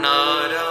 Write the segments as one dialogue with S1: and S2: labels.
S1: Nara.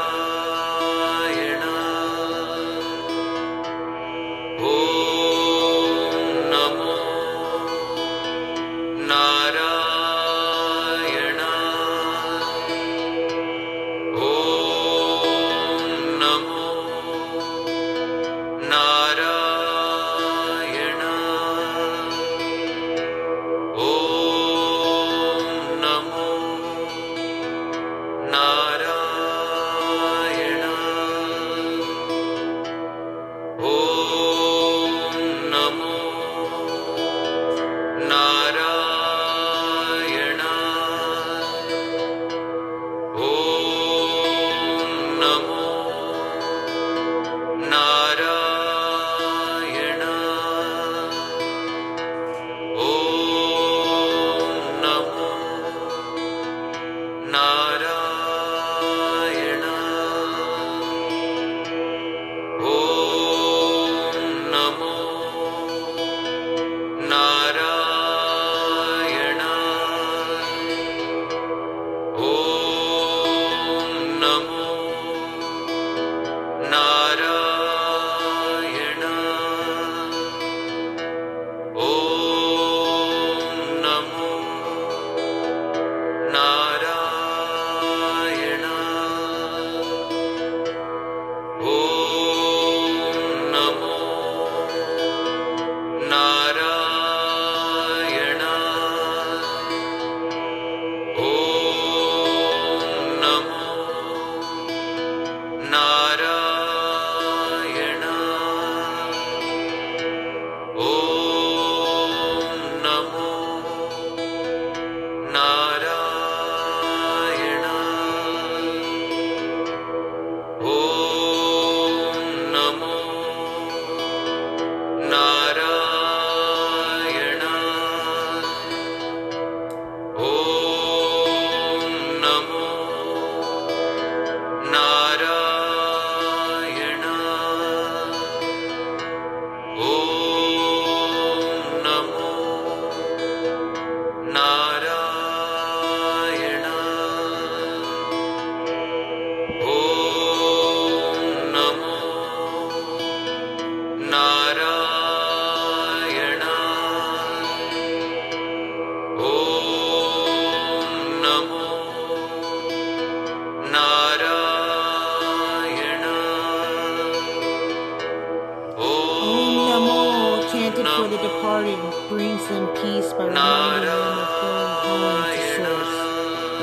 S1: Departed brings them peace by reminding them of going home to Source.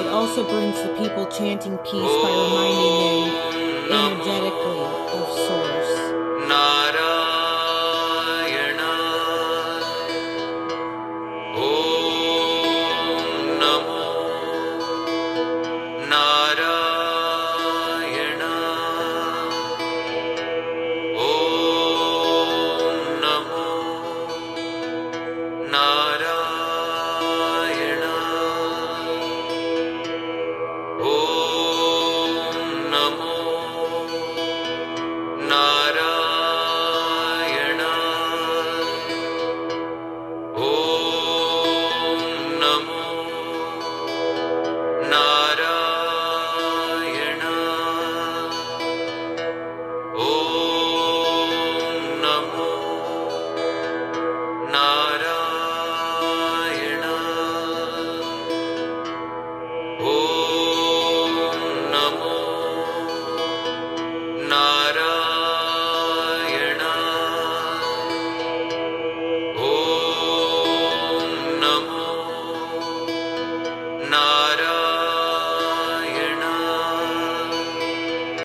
S1: It also brings the people chanting peace by reminding them energetically of Source.